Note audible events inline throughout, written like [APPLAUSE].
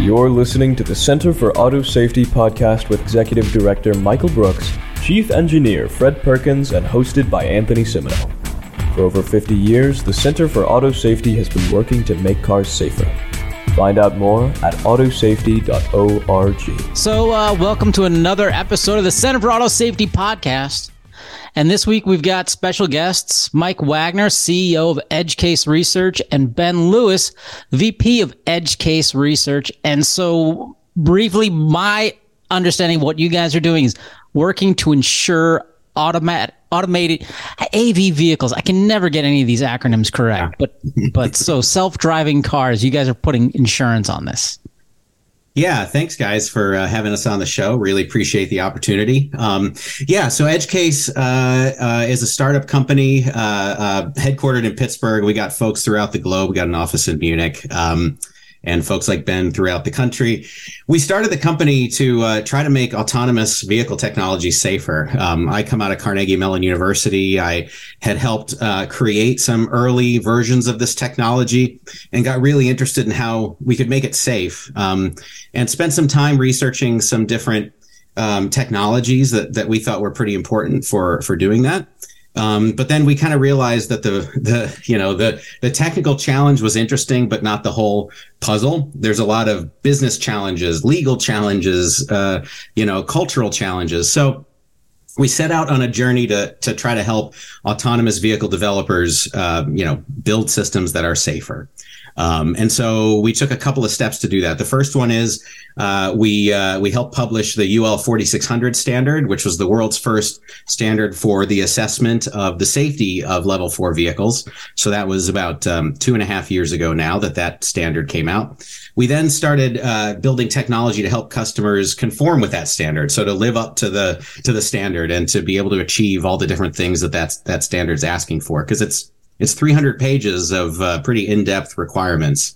You're listening to the Center for Auto Safety podcast with Executive Director Michael Brooks, Chief Engineer Fred Perkins, and hosted by Anthony Cimino. For over 50 years, the Center for Auto Safety has been working to make cars safer. Find out more at autosafety.org. So, uh, welcome to another episode of the Center for Auto Safety podcast. And this week we've got special guests Mike Wagner, CEO of Edge Case Research, and Ben Lewis, VP of Edge Case Research. And so, briefly, my understanding of what you guys are doing is working to ensure automatic automated AV vehicles. I can never get any of these acronyms correct, but but so self-driving cars. You guys are putting insurance on this. Yeah, thanks guys for uh, having us on the show. Really appreciate the opportunity. Um, yeah, so EdgeCase uh, uh, is a startup company uh, uh, headquartered in Pittsburgh. We got folks throughout the globe. We got an office in Munich. Um, and folks like Ben throughout the country. We started the company to uh, try to make autonomous vehicle technology safer. Um, I come out of Carnegie Mellon University. I had helped uh, create some early versions of this technology and got really interested in how we could make it safe um, and spent some time researching some different um, technologies that, that we thought were pretty important for, for doing that. Um, but then we kind of realized that the the you know the the technical challenge was interesting, but not the whole puzzle. There's a lot of business challenges, legal challenges, uh, you know, cultural challenges. So we set out on a journey to to try to help autonomous vehicle developers, uh, you know, build systems that are safer. Um, and so we took a couple of steps to do that. The first one is uh, we uh, we helped publish the UL 4600 standard, which was the world's first standard for the assessment of the safety of level four vehicles. So that was about um, two and a half years ago now that that standard came out. We then started uh, building technology to help customers conform with that standard. So to live up to the to the standard and to be able to achieve all the different things that that's, that standard's asking for, because it's it's 300 pages of uh, pretty in-depth requirements.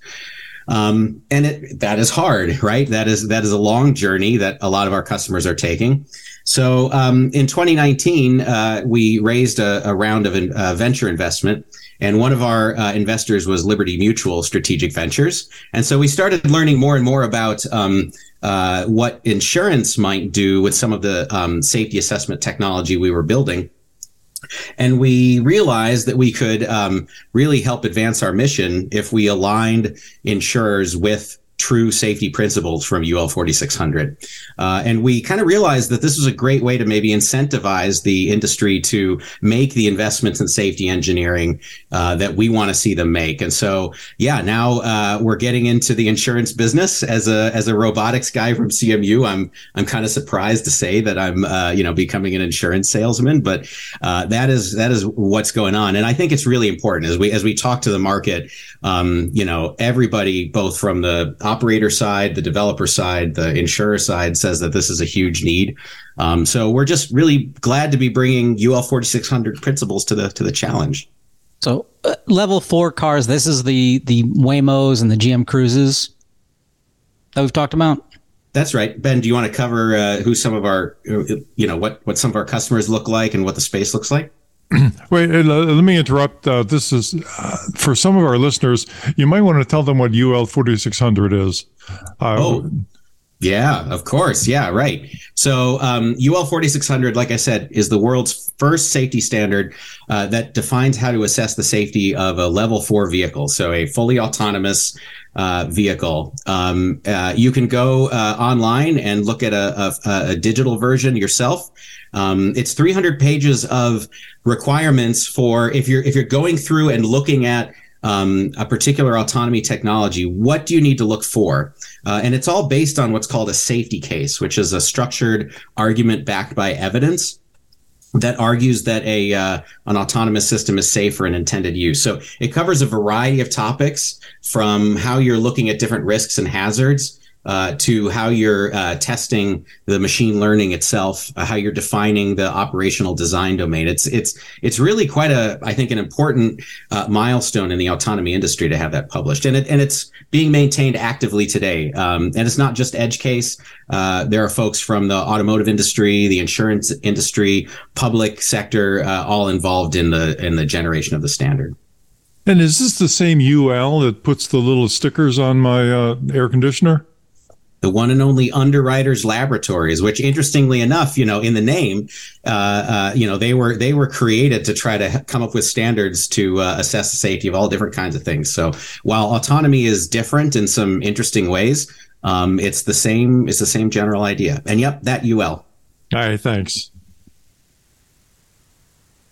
Um, and it, that is hard, right? That is, that is a long journey that a lot of our customers are taking. So, um, in 2019, uh, we raised a, a round of uh, venture investment and one of our uh, investors was Liberty Mutual Strategic Ventures. And so we started learning more and more about um, uh, what insurance might do with some of the um, safety assessment technology we were building. And we realized that we could um, really help advance our mission if we aligned insurers with true safety principles from UL 4600. Uh, and we kind of realized that this was a great way to maybe incentivize the industry to make the investments in safety engineering uh, that we want to see them make. And so, yeah, now uh, we're getting into the insurance business as a as a robotics guy from CMU. I'm I'm kind of surprised to say that I'm uh, you know becoming an insurance salesman, but uh, that is that is what's going on. And I think it's really important as we as we talk to the market. Um, you know, everybody, both from the operator side, the developer side, the insurer side says that this is a huge need. Um, so we're just really glad to be bringing UL 4600 principles to the to the challenge. So uh, level four cars. This is the the Waymos and the GM Cruises that we've talked about. That's right, Ben. Do you want to cover uh, who some of our, uh, you know, what what some of our customers look like and what the space looks like? [CLEARS THROAT] Wait, let me interrupt. Uh, this is uh, for some of our listeners. You might want to tell them what UL forty six hundred is. Uh, oh, yeah, of course. Yeah, right. So um, UL 4600, like I said, is the world's first safety standard uh, that defines how to assess the safety of a level four vehicle. So a fully autonomous uh, vehicle. Um, uh, you can go uh, online and look at a, a, a digital version yourself. Um, it's 300 pages of requirements for if you're if you're going through and looking at um, a particular autonomy technology, what do you need to look for? Uh, and it's all based on what's called a safety case, which is a structured argument backed by evidence that argues that a uh, an autonomous system is safe for an intended use. So it covers a variety of topics from how you're looking at different risks and hazards uh, to how you're uh, testing the machine learning itself, uh, how you're defining the operational design domain. It's it's it's really quite a I think an important uh, milestone in the autonomy industry to have that published, and it and it's being maintained actively today. Um, and it's not just EdgeCase. Uh, there are folks from the automotive industry, the insurance industry, public sector, uh, all involved in the in the generation of the standard. And is this the same UL that puts the little stickers on my air conditioner? The one and only Underwriters Laboratories, which, interestingly enough, you know, in the name, uh, uh, you know, they were they were created to try to come up with standards to uh, assess the safety of all different kinds of things. So while autonomy is different in some interesting ways, um, it's the same. It's the same general idea. And yep, that UL. All right, thanks.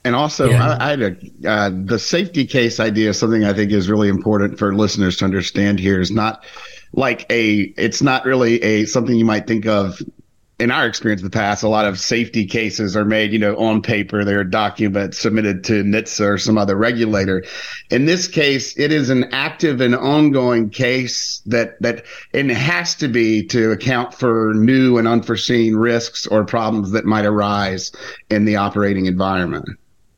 And also, yeah. I, I, had a uh, the safety case idea. Something I think is really important for listeners to understand here is not like a. It's not really a something you might think of. In our experience in the past, a lot of safety cases are made, you know, on paper. They're documents submitted to NHTSA or some other regulator. In this case, it is an active and ongoing case that that it has to be to account for new and unforeseen risks or problems that might arise in the operating environment.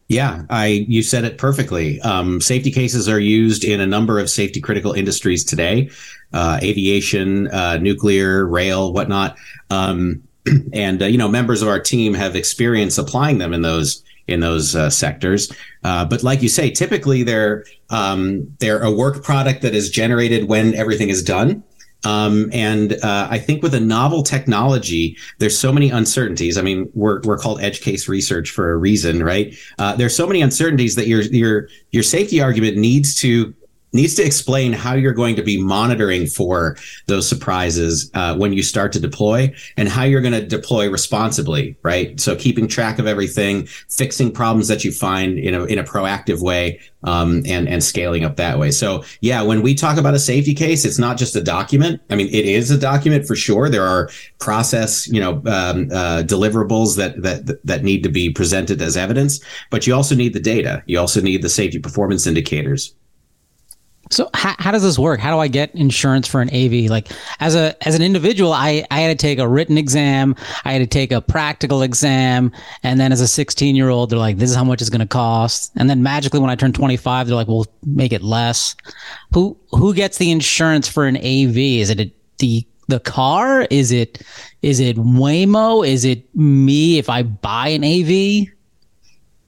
Yeah, I you said it perfectly. Um, safety cases are used in a number of safety critical industries today, uh, aviation, uh, nuclear, rail, whatnot. Um, [CLEARS THROAT] and uh, you know, members of our team have experience applying them in those in those uh, sectors. Uh, but like you say, typically they're um, they're a work product that is generated when everything is done. Um, and uh, I think with a novel technology, there's so many uncertainties. I mean, we're we're called edge case research for a reason, right? Uh, there's so many uncertainties that your your your safety argument needs to needs to explain how you're going to be monitoring for those surprises uh, when you start to deploy and how you're going to deploy responsibly, right? So keeping track of everything, fixing problems that you find in a in a proactive way, um, and and scaling up that way. So yeah, when we talk about a safety case, it's not just a document. I mean, it is a document for sure. There are process, you know, um, uh, deliverables that that that need to be presented as evidence, but you also need the data. You also need the safety performance indicators. So how, how does this work? How do I get insurance for an AV? Like as a as an individual, I I had to take a written exam, I had to take a practical exam, and then as a 16 year old, they're like, "This is how much it's going to cost." And then magically, when I turn 25, they're like, "We'll make it less." Who who gets the insurance for an AV? Is it a, the the car? Is it is it Waymo? Is it me if I buy an AV?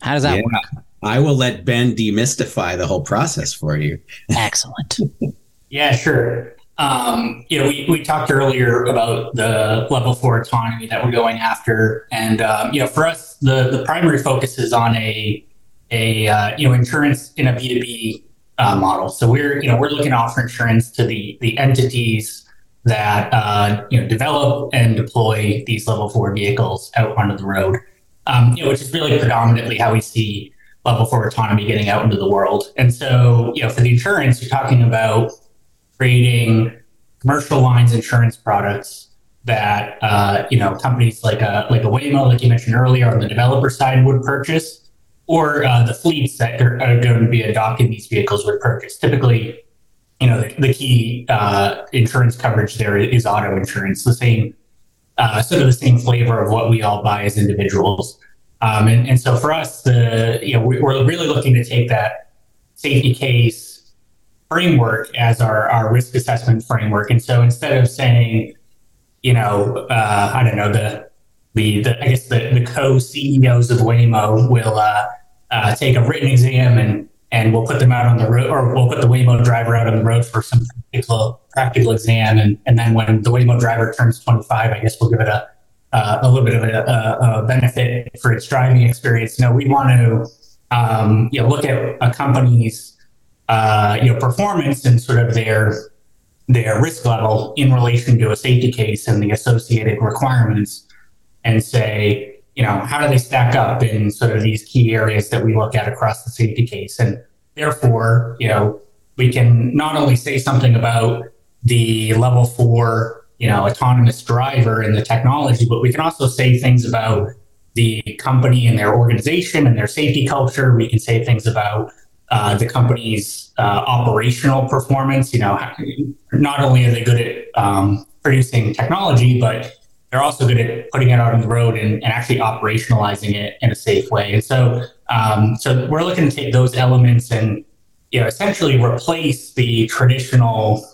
How does that yeah. work? I will let Ben demystify the whole process for you. Excellent. [LAUGHS] yeah, sure. Um, you know, we, we talked earlier about the level four autonomy that we're going after, and um, you know, for us, the the primary focus is on a a uh, you know insurance in a B two B uh, model. So we're you know we're looking to offer insurance to the the entities that uh, you know develop and deploy these level four vehicles out onto the road. Um, you know, which is really predominantly how we see level four autonomy getting out into the world. And so, you know, for the insurance, you're talking about creating commercial lines insurance products that uh, you know companies like a like a Waymo, like you mentioned earlier, on the developer side would purchase, or uh, the fleets that are, are, going to be adopting these vehicles would purchase. Typically, you know, the, the key uh, insurance coverage there is auto insurance, the same uh, sort of the same flavor of what we all buy as individuals. Um, and, and so for us, the you know we, are really looking to take that safety case framework as our, our risk assessment framework. And so instead of saying, you know, uh, I don't know the the, the I guess the, the co CEOs of Waymo will uh, uh, take a written exam and and we'll put them out on the road, or we'll put the Waymo driver out on the road for some practical practical exam, and and then when the Waymo driver turns 25, I guess we'll give it a uh, a little bit of a, a, benefit for its driving experience. No, we want to um, you know look at a company's uh, you know performance and sort of their their risk level in relation to a safety case and the associated requirements, and say you know how do they stack up in sort of these key areas that we look at across the safety case, and therefore you know we can not only say something about the level four you know, autonomous driver and the technology, but we can also say things about the company and their organization and their safety culture. We can say things about uh, the company's uh, operational performance. You know, not only are they good at um, producing technology, but they're also good at putting it out on the road and, and actually operationalizing it in a safe way. And so, um, so we're looking to take those elements and you know essentially replace the traditional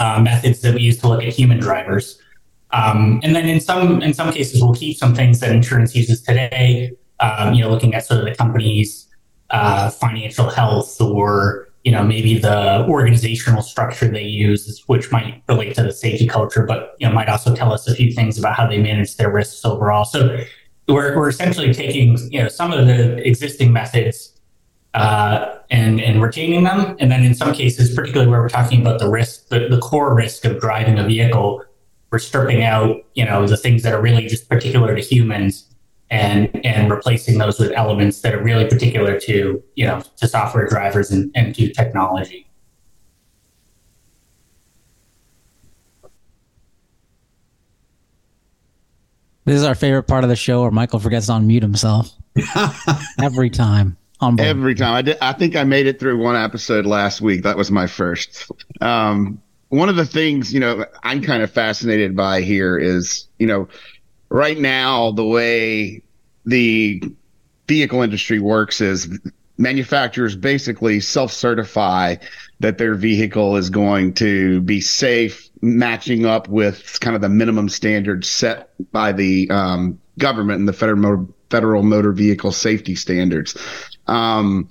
uh, methods that we use to look at human drivers. Um, and then in some in some cases, we'll keep some things that insurance uses today. Um, you know, looking at sort of the company's uh, financial health or you know, maybe the organizational structure they use, which might relate to the safety culture, but you know, might also tell us a few things about how they manage their risks overall. So we're, we're essentially taking you know some of the existing methods uh, and and retaining them, and then in some cases, particularly where we're talking about the risk, the, the core risk of driving a vehicle, we're stripping out you know the things that are really just particular to humans and and replacing those with elements that are really particular to you know to software drivers and, and to technology. This is our favorite part of the show where Michael forgets to unmute himself. [LAUGHS] Every time. Every time. I did I think I made it through one episode last week. That was my first. Um, one of the things, you know, I'm kind of fascinated by here is, you know, right now the way the vehicle industry works is manufacturers basically self-certify that their vehicle is going to be safe, matching up with kind of the minimum standards set by the um, government and the federal motor, federal motor vehicle safety standards. Um,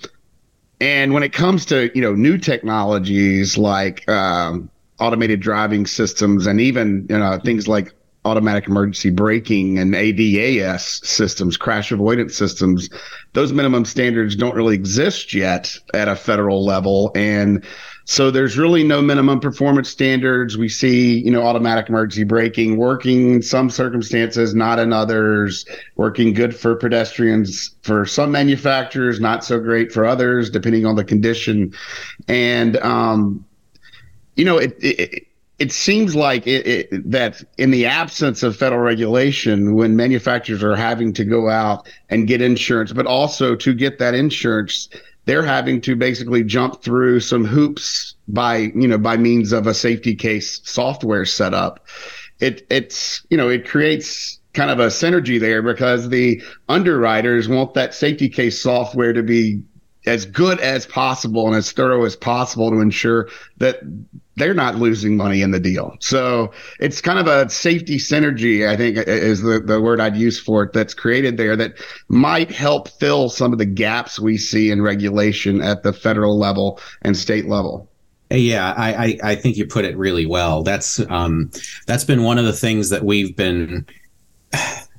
and when it comes to you know new technologies like um, automated driving systems and even you know things like automatic emergency braking and ADAS systems, crash avoidance systems, those minimum standards don't really exist yet at a federal level. And so there's really no minimum performance standards. We see, you know, automatic emergency braking working in some circumstances, not in others, working good for pedestrians for some manufacturers, not so great for others, depending on the condition. And, um, you know, it, it it seems like it, it, that in the absence of federal regulation, when manufacturers are having to go out and get insurance, but also to get that insurance, they're having to basically jump through some hoops by, you know, by means of a safety case software setup. It, it's, you know, it creates kind of a synergy there because the underwriters want that safety case software to be as good as possible and as thorough as possible to ensure that they're not losing money in the deal. So it's kind of a safety synergy, I think is the, the word I'd use for it that's created there that might help fill some of the gaps we see in regulation at the federal level and state level. Yeah, I, I, I think you put it really well. That's um, that's been one of the things that we've been,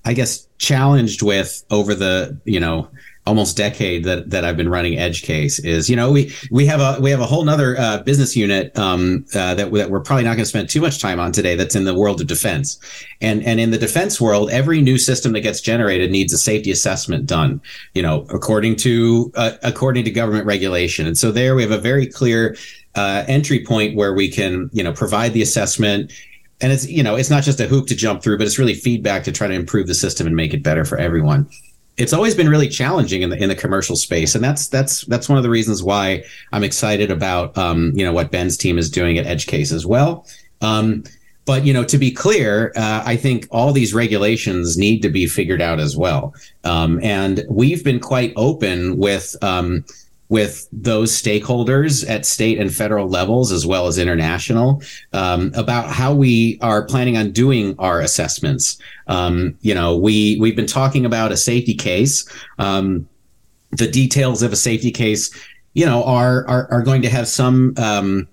I guess, challenged with over the you know almost decade that that I've been running Edge Case is you know we we have a we have a whole nother uh, business unit um, uh, that that we're probably not going to spend too much time on today. That's in the world of defense, and and in the defense world, every new system that gets generated needs a safety assessment done. You know, according to uh, according to government regulation, and so there we have a very clear uh, entry point where we can you know provide the assessment and it's you know it's not just a hoop to jump through but it's really feedback to try to improve the system and make it better for everyone it's always been really challenging in the in the commercial space, and that's that's that's one of the reasons why I'm excited about um, you know what Ben's team is doing at EdgeCase as well. Um, but you know, to be clear, uh, I think all these regulations need to be figured out as well, um, and we've been quite open with um, with those stakeholders at state and federal levels as well as international um, about how we are planning on doing our assessments. Um, you know, we we've been talking about a safety case. Um, the details of a safety case, you know, are are, are going to have some um,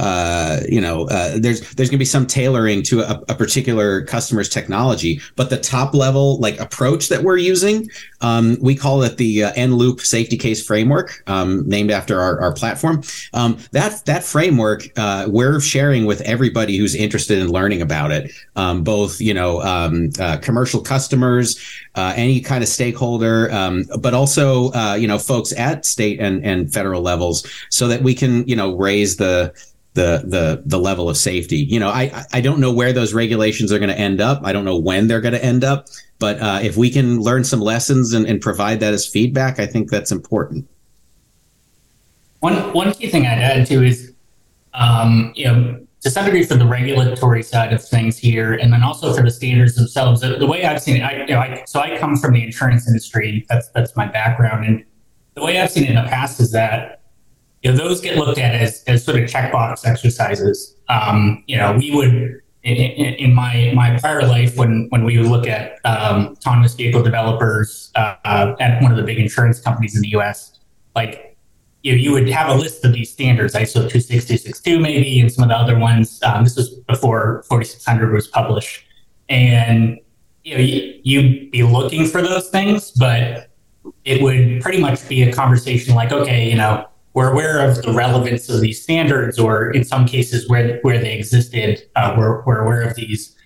uh, you know, uh, there's there's going to be some tailoring to a, a, particular customer's technology, but the top level like approach that we're using, um, we call it the uh, N-Loop Safety Case Framework, um, named after our, our platform. Um, that that framework uh, we're sharing with everybody who's interested in learning about it, um, both you know um, uh, commercial customers, uh, any kind of stakeholder, um, but also you know folks at state and and federal levels, so that we can you know raise the the the the level of safety. You know, I I don't know where those regulations are going to end up. I don't know when they're going to end up. But uh, if we can learn some lessons and, and provide that as feedback, I think that's important. One one key thing I'd add to is, um, you know, to some degree for the regulatory side of things here, and then also for the standards themselves. The, the way I've seen it, I, you know, I, so I come from the insurance industry. That's that's my background, and the way I've seen it in the past is that you know, those get looked at as, as sort of checkbox exercises. Um, you know, we would in, in, my my prior life when when we would look at um, autonomous vehicle developers uh, at one of the big insurance companies in the U.S. Like you know, you would have a list of these standards, ISO 26262 maybe, and some of the other ones. Um, this was before 4600 was published, and you know, you, you'd be looking for those things, but it would pretty much be a conversation like, okay, you know, we're aware of the relevance of these standards, or in some cases where where they existed, uh, we're, we're aware of these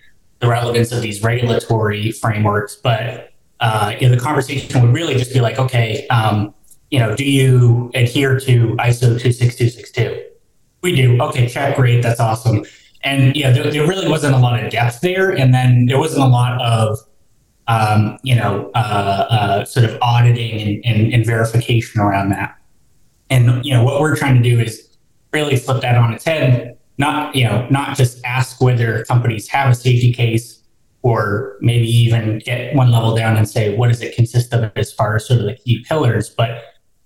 the relevance of these regulatory frameworks, but uh, you know, the conversation would really just be like, okay, um, you know, do you adhere to ISO 26262? We do. Okay, check, great, that's awesome. And yeah, there, there really wasn't a lot of depth there, and then there wasn't a lot of um, you know, uh, uh, sort of auditing and, and, and, verification around that. And you know, what we're trying to do is really flip that on its head. Not you know, not just ask whether companies have a safety case, or maybe even get one level down and say what does it consist of as far as sort of the key pillars, but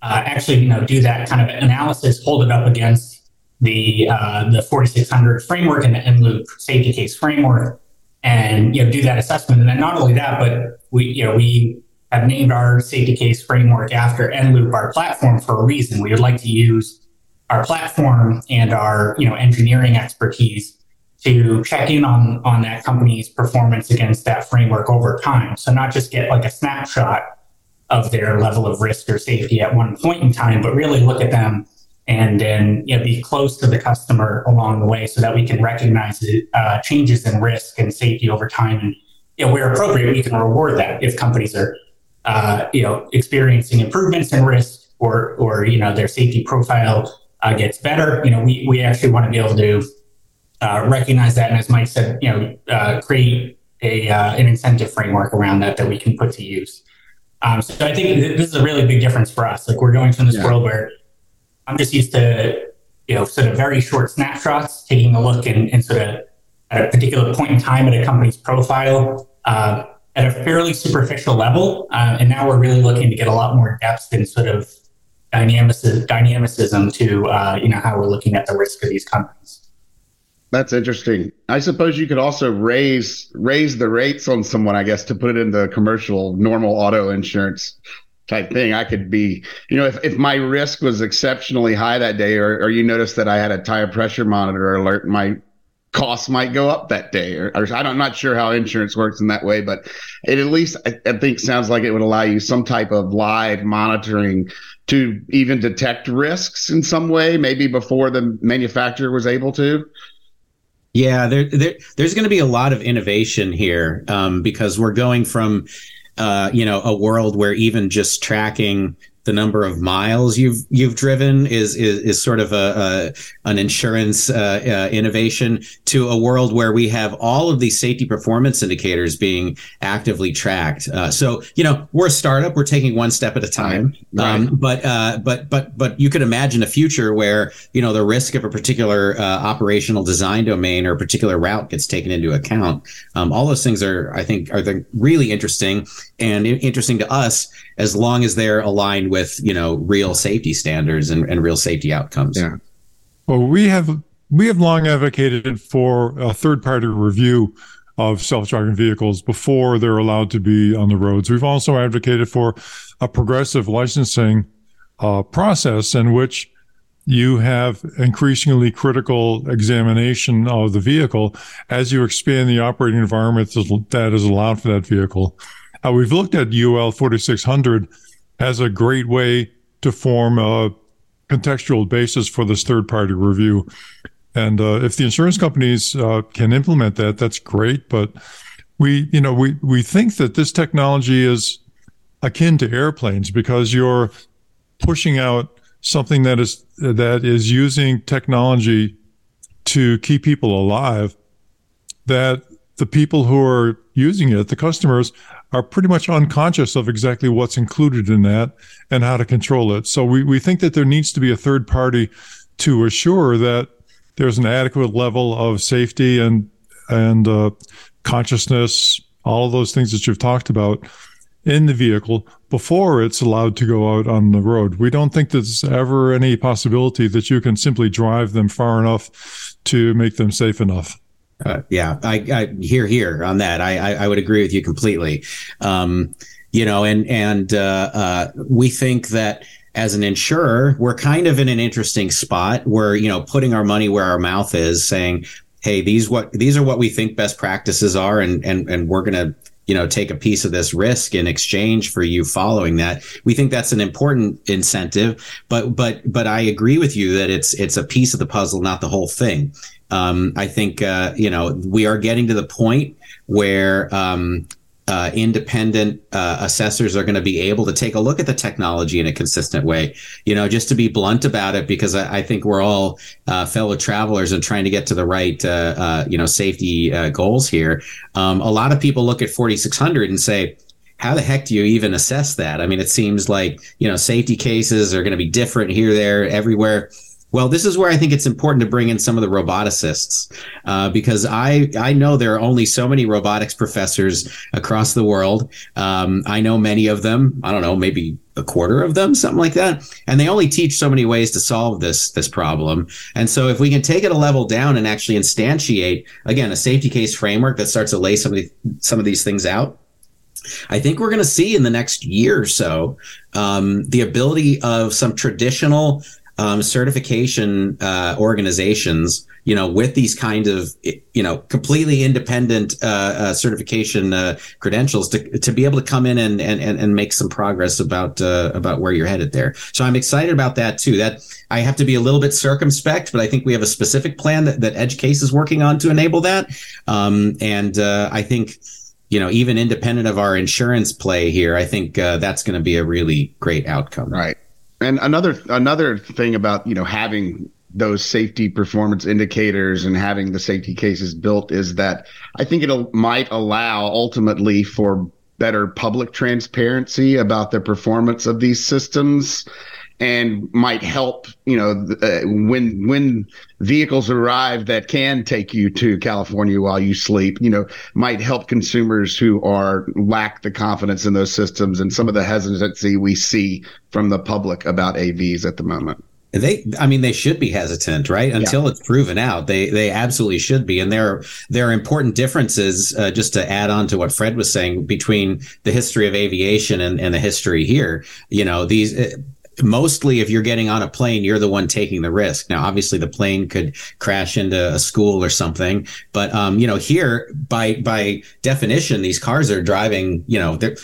uh, actually you know do that kind of analysis, hold it up against the uh, the 4600 framework and the NLOOP safety case framework, and you know do that assessment. And then not only that, but we you know we have named our safety case framework after NLOOP, our platform, for a reason. We would like to use our platform and our you know engineering expertise to check in on on that company's performance against that framework over time. So not just get like a snapshot of their level of risk or safety at one point in time, but really look at them and then you know, be close to the customer along the way so that we can recognize uh, changes in risk and safety over time. And you know, where appropriate, we can reward that if companies are uh, you know experiencing improvements in risk or or you know their safety profile uh, gets better. You know, we we actually want to be able to uh, recognize that, and as Mike said, you know, uh, create a uh, an incentive framework around that that we can put to use. Um, so I think this is a really big difference for us. Like we're going from this yeah. world where I'm just used to, you know, sort of very short snapshots, taking a look and, and sort of at a particular point in time at a company's profile uh, at a fairly superficial level. Uh, and now we're really looking to get a lot more depth and sort of dynamicism, to, uh, you know, how we're looking at the risk of these companies. That's interesting. I suppose you could also raise raise the rates on someone, I guess, to put it in the commercial normal auto insurance type thing. I could be, you know, if, if my risk was exceptionally high that day, or, or you notice that I had a tire pressure monitor alert, my costs might go up that day. Or, or I'm not sure how insurance works in that way, but it at least I, I think sounds like it would allow you some type of live monitoring to even detect risks in some way, maybe before the manufacturer was able to. Yeah, there, there there's going to be a lot of innovation here um, because we're going from uh, you know, a world where even just tracking the number of miles you've you've driven is is, is sort of a, a an insurance uh, uh, innovation to a world where we have all of these safety performance indicators being actively tracked. Uh, so you know we're a startup; we're taking one step at a time. Right. Um, but uh, but but but you could imagine a future where you know the risk of a particular uh, operational design domain or a particular route gets taken into account. Um, all those things are, I think, are the really interesting and interesting to us as long as they're aligned with you know real safety standards and, and real safety outcomes. Yeah. Well, we have we have long advocated for a third party review of self-driving vehicles before they're allowed to be on the roads. We've also advocated for a progressive licensing uh, process in which you have increasingly critical examination of the vehicle as you expand the operating environment that is allowed for that vehicle. Uh, we've looked at UL 4600 as a great way to form a contextual basis for this third party review. And uh, if the insurance companies uh, can implement that, that's great. But we, you know, we, we think that this technology is akin to airplanes because you're pushing out something that is that is using technology to keep people alive that the people who are using it, the customers, are pretty much unconscious of exactly what's included in that and how to control it. So we, we think that there needs to be a third party to assure that there's an adequate level of safety and and uh, consciousness, all of those things that you've talked about in the vehicle before it's allowed to go out on the road. We don't think there's ever any possibility that you can simply drive them far enough to make them safe enough. Uh, yeah, I, I hear here on that. I, I, I would agree with you completely. Um, you know, and and uh, uh, we think that as an insurer, we're kind of in an interesting spot where, you know, putting our money where our mouth is saying, Hey, these what, these are what we think best practices are. And, and, and we're to, you know, take a piece of this risk in exchange for you following that. We think that's an important incentive, but, but, but I agree with you that it's, it's a piece of the puzzle, not the whole thing. Um, I think, uh, you know, we are getting to the point where, um, uh, independent uh, assessors are going to be able to take a look at the technology in a consistent way. You know, just to be blunt about it, because I, I think we're all uh, fellow travelers and trying to get to the right, uh, uh, you know, safety uh, goals here. Um, a lot of people look at 4600 and say, how the heck do you even assess that? I mean, it seems like, you know, safety cases are going to be different here, there, everywhere. Well, this is where I think it's important to bring in some of the roboticists uh, because I I know there are only so many robotics professors across the world. Um, I know many of them. I don't know, maybe a quarter of them, something like that, and they only teach so many ways to solve this this problem. And so, if we can take it a level down and actually instantiate again a safety case framework that starts to lay some of the, some of these things out, I think we're going to see in the next year or so um, the ability of some traditional um, certification uh, organizations, you know, with these kind of, you know, completely independent uh, uh, certification uh, credentials to, to be able to come in and, and, and make some progress about uh, about where you're headed there. So I'm excited about that too. That I have to be a little bit circumspect, but I think we have a specific plan that, that EdgeCase is working on to enable that. Um, and uh, I think you know, even independent of our insurance play here, I think uh, that's going to be a really great outcome. Right. And another another thing about you know having those safety performance indicators and having the safety cases built is that I think it might allow ultimately for better public transparency about the performance of these systems and might help, you know, uh, when when vehicles arrive that can take you to California while you sleep, you know, might help consumers who are lack the confidence in those systems and some of the hesitancy we see from the public about AVs at the moment. They, I mean, they should be hesitant, right? Until yeah. it's proven out, they they absolutely should be. And there are there are important differences. Uh, just to add on to what Fred was saying between the history of aviation and, and the history here. You know, these uh, mostly if you're getting on a plane, you're the one taking the risk. Now, obviously the plane could crash into a school or something, but, um, you know, here by, by definition, these cars are driving, you know, they're,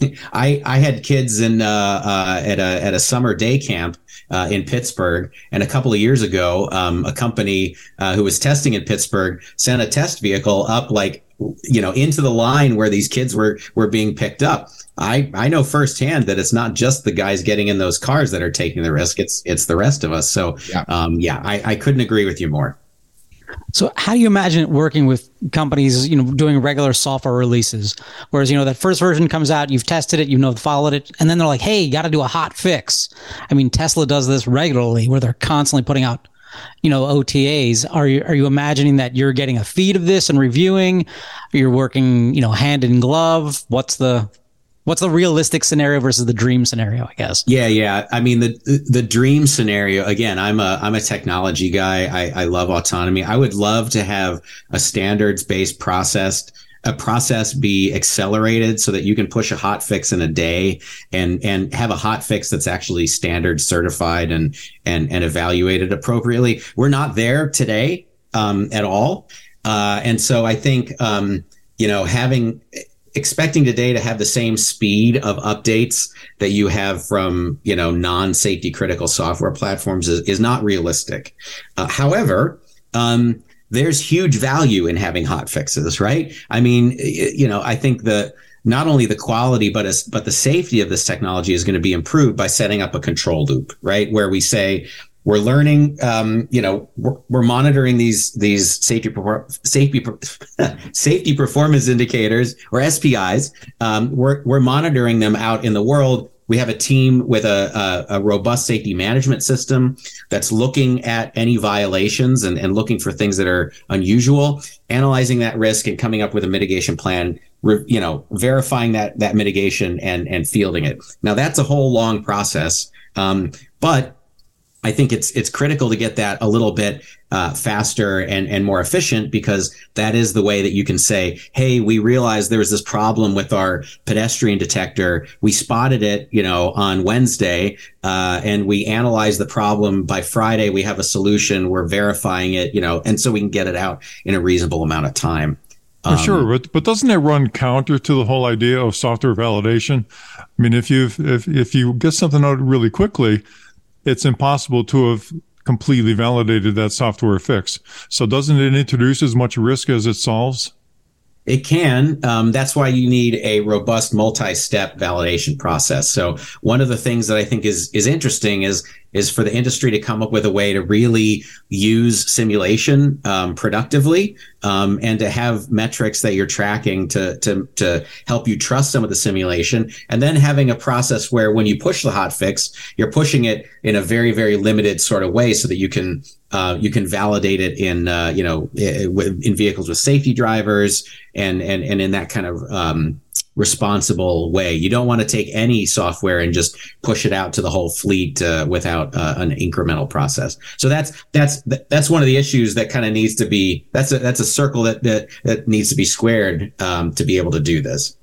[LAUGHS] I, I had kids in, uh, uh, at a, at a summer day camp uh, in Pittsburgh. And a couple of years ago, um, a company uh, who was testing in Pittsburgh sent a test vehicle up like you know into the line where these kids were were being picked up. I I know firsthand that it's not just the guys getting in those cars that are taking the risk. It's it's the rest of us. So yeah, um, yeah I, I couldn't agree with you more. So how do you imagine it working with companies, you know, doing regular software releases? Whereas, you know, that first version comes out, you've tested it, you know, followed it, and then they're like, hey, you got to do a hot fix. I mean, Tesla does this regularly where they're constantly putting out, you know, OTAs. Are you, are you imagining that you're getting a feed of this and reviewing? You're working, you know, hand in glove? What's the, What's the realistic scenario versus the dream scenario? I guess. Yeah, yeah. I mean, the the dream scenario. Again, I'm a I'm a technology guy. I, I love autonomy. I would love to have a standards based process a process be accelerated so that you can push a hot fix in a day and and have a hot fix that's actually standard certified and and and evaluated appropriately. We're not there today um, at all, uh, and so I think um, you know having expecting today to have the same speed of updates that you have from you know non-safety critical software platforms is, is not realistic. Uh, however um, there's huge value in having hot fixes right? I mean you know i think the not only the quality but as, but the safety of this technology is going to be improved by setting up a control loop right? Where we say we're learning um, you know we're, we're, monitoring these these safety safety [LAUGHS] safety performance indicators or spis um, we're, we're monitoring them out in the world. We have a team with a, a, a, robust safety management system that's looking at any violations and, and looking for things that are unusual analyzing that risk and coming up with a mitigation plan you know verifying that that mitigation and and fielding it. Now that's a whole long process um, but I think it's it's critical to get that a little bit uh, faster and and more efficient because that is the way that you can say, hey, we realized there was this problem with our pedestrian detector. We spotted it, you know, on Wednesday, uh, and we analyzed the problem by Friday. We have a solution. We're verifying it, you know, and so we can get it out in a reasonable amount of time. Um, sure, but but doesn't it run counter to the whole idea of software validation? I mean, if you if if you get something out really quickly it's impossible to have completely validated that software fix. So doesn't it introduce as much risk as it solves? It can. Um, that's why you need a robust multi-step validation process. So one of the things that I think is is interesting is is for the industry to come up with a way to really use simulation um, productively um, and to have metrics that you're tracking to to to help you trust some of the simulation, and then having a process where when you push the hot fix, you're pushing it in a very very limited sort of way so that you can uh, you can validate it in uh, you know in vehicles with safety drivers and and and in that kind of um, responsible way. You don't want to take any software and just push it out to the whole fleet uh, without uh, an incremental process. So that's that's that's one of the issues that kind of needs to be that's a that's a circle that that, that needs to be squared um, to be able to do this.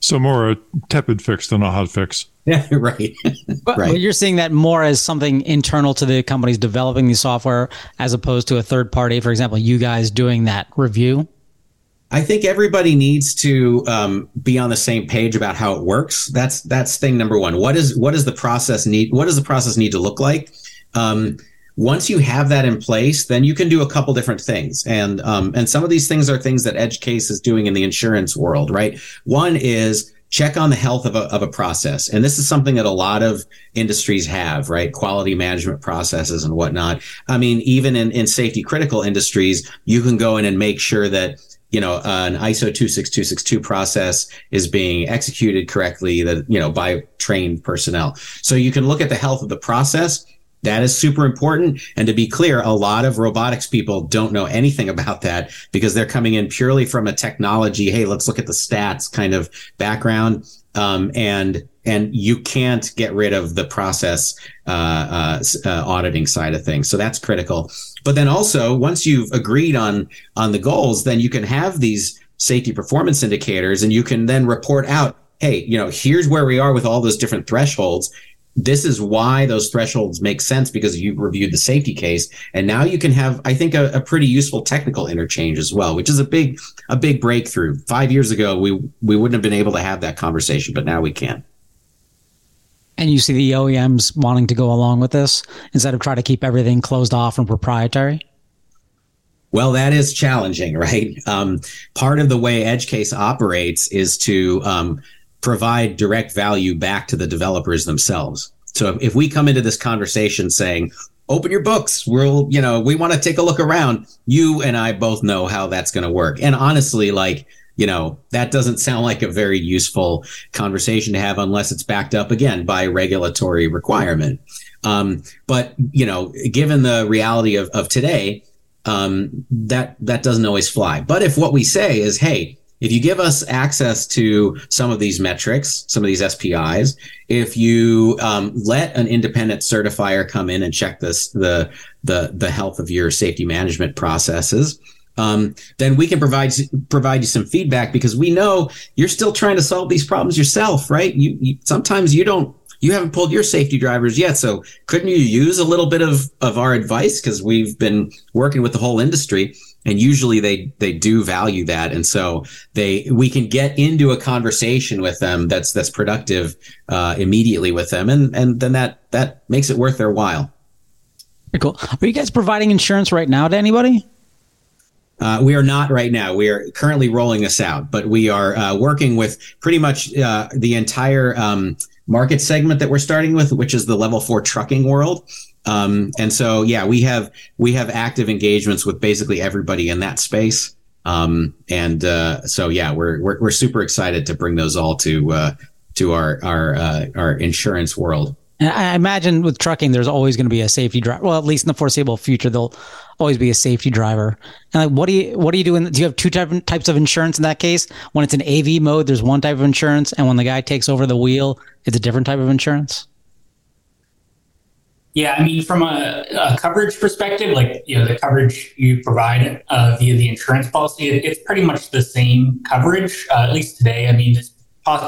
So more a tepid fix than a hot fix. Yeah, [LAUGHS] right. [LAUGHS] but, right. but you're seeing that more as something internal to the companies developing the software as opposed to a third party, for example, you guys doing that review? I think everybody needs to um, be on the same page about how it works. That's that's thing number one. What is what does the process need? What does the process need to look like? Um, once you have that in place, then you can do a couple different things, and um, and some of these things are things that EdgeCase is doing in the insurance world, right? One is check on the health of a, of a process. And this is something that a lot of industries have, right? Quality management processes and whatnot. I mean, even in, in safety critical industries, you can go in and make sure that you know, an ISO 26262 process is being executed correctly that, you know, by trained personnel. So you can look at the health of the process that is super important. And to be clear, a lot of robotics people don't know anything about that because they're coming in purely from a technology. Hey, let's look at the stats kind of background. Um, and and you can't get rid of the process uh, uh, uh, auditing side of things. So that's critical. But then also, once you've agreed on on the goals, then you can have these safety performance indicators, and you can then report out hey, you know, here's where we are with all those different thresholds this is why those thresholds make sense because you've reviewed the safety case and now you can have i think a, a, pretty useful technical interchange as well which is a big a big breakthrough. Five years ago we we wouldn't have been able to have that conversation but now we can. And you see the oems wanting to go along with this instead of try to keep everything closed off and proprietary? Well, that is challenging, [LAUGHS] right? Um, part of the way EdgeCase operates is to um, provide direct value back to the developers themselves. So if, we come into this conversation saying, open your books, we'll, you know, we want to take a look around, you and I both know how that's going to work. And honestly, like, you know, that doesn't sound like a very useful conversation to have unless it's backed up again by regulatory requirement. Um, but, you know, given the reality of, of today, um, that, that doesn't always fly. But if what we say is, Hey, if you give us access to some of these metrics, some of these SPIs, if you um, let an independent certifier come in and check this the the the health of your safety management processes, um, then we can provide provide you some feedback because we know you're still trying to solve these problems yourself, right? You, you sometimes you don't you haven't pulled your safety drivers yet. So couldn't you use a little bit of, of our advice? Cause we've been working with the whole industry and usually they they do value that. And so they we can get into a conversation with them that's that's productive uh, immediately with them. And and then that that makes it worth their while. Very cool. Are you guys providing insurance right now to anybody? Uh, we are not right now. We are currently rolling this out, but we are uh, working with pretty much uh, the entire um, market segment that we're starting with, which is the level four trucking world. Um, and so, yeah, we have we have active engagements with basically everybody in that space. Um, and uh, so, yeah, we're, we're, we're super excited to bring those all to uh, to our our uh, our insurance world. And I imagine with trucking, there's always going to be a safety driver. Well, at least in the foreseeable future, there'll always be a safety driver. And like, what do you what do you do? In, do you have two type, types of insurance in that case? When it's in AV mode, there's one type of insurance, and when the guy takes over the wheel, it's a different type of insurance. Yeah, I mean, from a, a, coverage perspective, like you know, the coverage you provide uh, via the insurance policy, it, it's pretty much the same coverage, uh, at least today. I mean, there's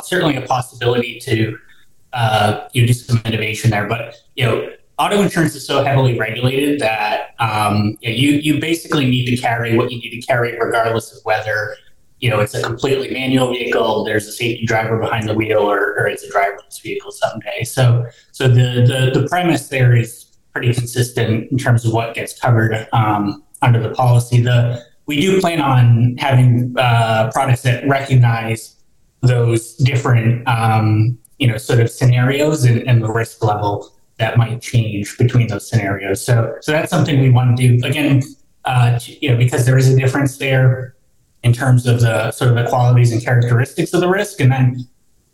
certainly a possibility to uh, you know, do some innovation there, but you know, auto insurance is so heavily regulated that um, you you basically need to carry what you need to carry, regardless of whether you know it's a completely manual vehicle, there's a safety driver behind the wheel, or, or it's a driverless vehicle someday. So so the, the the premise there is pretty consistent in terms of what gets covered um, under the policy. The we do plan on having uh, products that recognize those different um, you know sort of scenarios and, and the risk level that might change between those scenarios. So, so that's something we want to do again. Uh, you know, because there is a difference there in terms of the sort of the qualities and characteristics of the risk, and then